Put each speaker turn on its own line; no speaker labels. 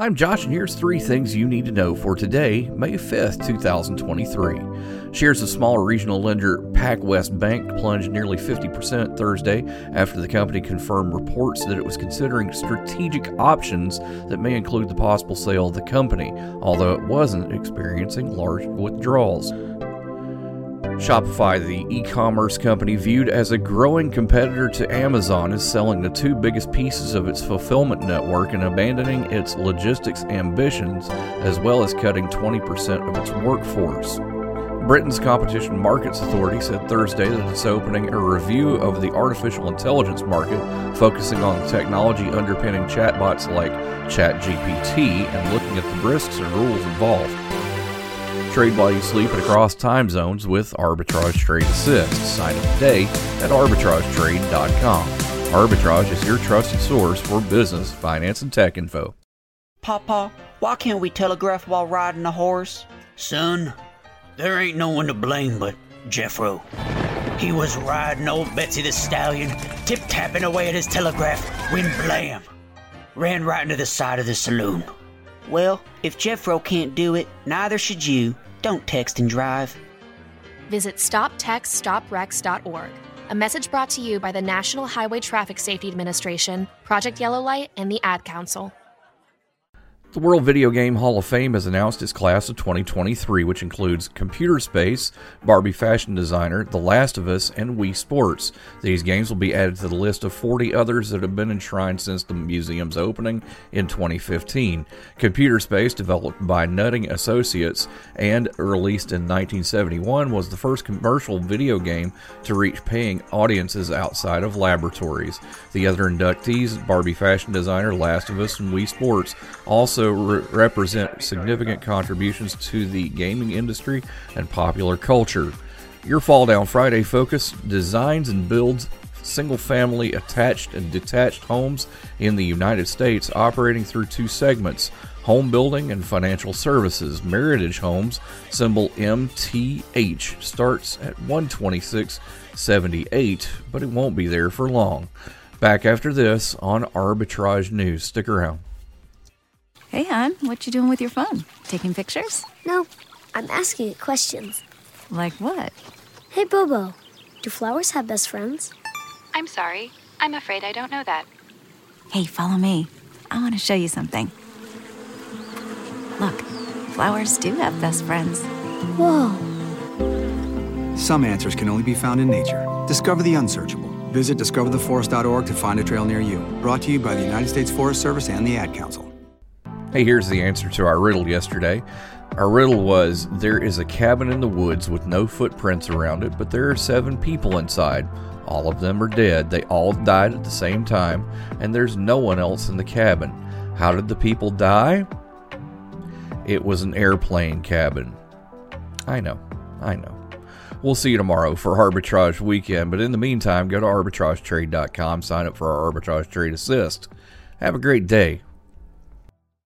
I'm Josh, and here's three things you need to know for today, May 5th, 2023. Shares of smaller regional lender PacWest Bank plunged nearly 50% Thursday after the company confirmed reports that it was considering strategic options that may include the possible sale of the company, although it wasn't experiencing large withdrawals. Shopify, the e commerce company viewed as a growing competitor to Amazon, is selling the two biggest pieces of its fulfillment network and abandoning its logistics ambitions, as well as cutting 20% of its workforce. Britain's Competition Markets Authority said Thursday that it's opening a review of the artificial intelligence market, focusing on the technology underpinning chatbots like ChatGPT and looking at the risks and rules involved. Trade while you sleep and across time zones with Arbitrage Trade Assist. Sign up today at arbitragetrade.com. Arbitrage is your trusted source for business, finance, and tech info.
Papa, why can't we telegraph while riding a horse?
Son, there ain't no one to blame but Jeffro. He was riding old Betsy the Stallion, tip tapping away at his telegraph, when blam! Ran right into the side of the saloon.
Well, if Jeffro can't do it, neither should you. Don't text and drive.
Visit stoptextsstopwrecks.org. A message brought to you by the National Highway Traffic Safety Administration, Project Yellow Light, and the Ad Council.
The World Video Game Hall of Fame has announced its class of 2023, which includes Computer Space, Barbie Fashion Designer, The Last of Us, and Wii Sports. These games will be added to the list of 40 others that have been enshrined since the museum's opening in 2015. Computer Space, developed by Nutting Associates and released in 1971, was the first commercial video game to reach paying audiences outside of laboratories. The other inductees, Barbie Fashion Designer, Last of Us, and Wii Sports, re- represent significant contributions to the gaming industry and popular culture. Your Fall Down Friday focus designs and builds single family attached and detached homes in the United States, operating through two segments home building and financial services. Meritage Homes, symbol MTH, starts at 126.78, but it won't be there for long. Back after this on Arbitrage News. Stick around.
Hey, hon, what you doing with your phone? Taking pictures?
No, I'm asking it questions.
Like what?
Hey, Bobo, do flowers have best friends?
I'm sorry. I'm afraid I don't know that.
Hey, follow me. I want to show you something. Look, flowers do have best friends.
Whoa.
Some answers can only be found in nature. Discover the unsearchable. Visit discovertheforest.org to find a trail near you. Brought to you by the United States Forest Service and the Ad Council.
Hey, here's the answer to our riddle yesterday. Our riddle was there is a cabin in the woods with no footprints around it, but there are seven people inside. All of them are dead. They all died at the same time, and there's no one else in the cabin. How did the people die? It was an airplane cabin. I know, I know. We'll see you tomorrow for Arbitrage Weekend, but in the meantime, go to arbitragetrade.com, sign up for our Arbitrage Trade Assist. Have a great day.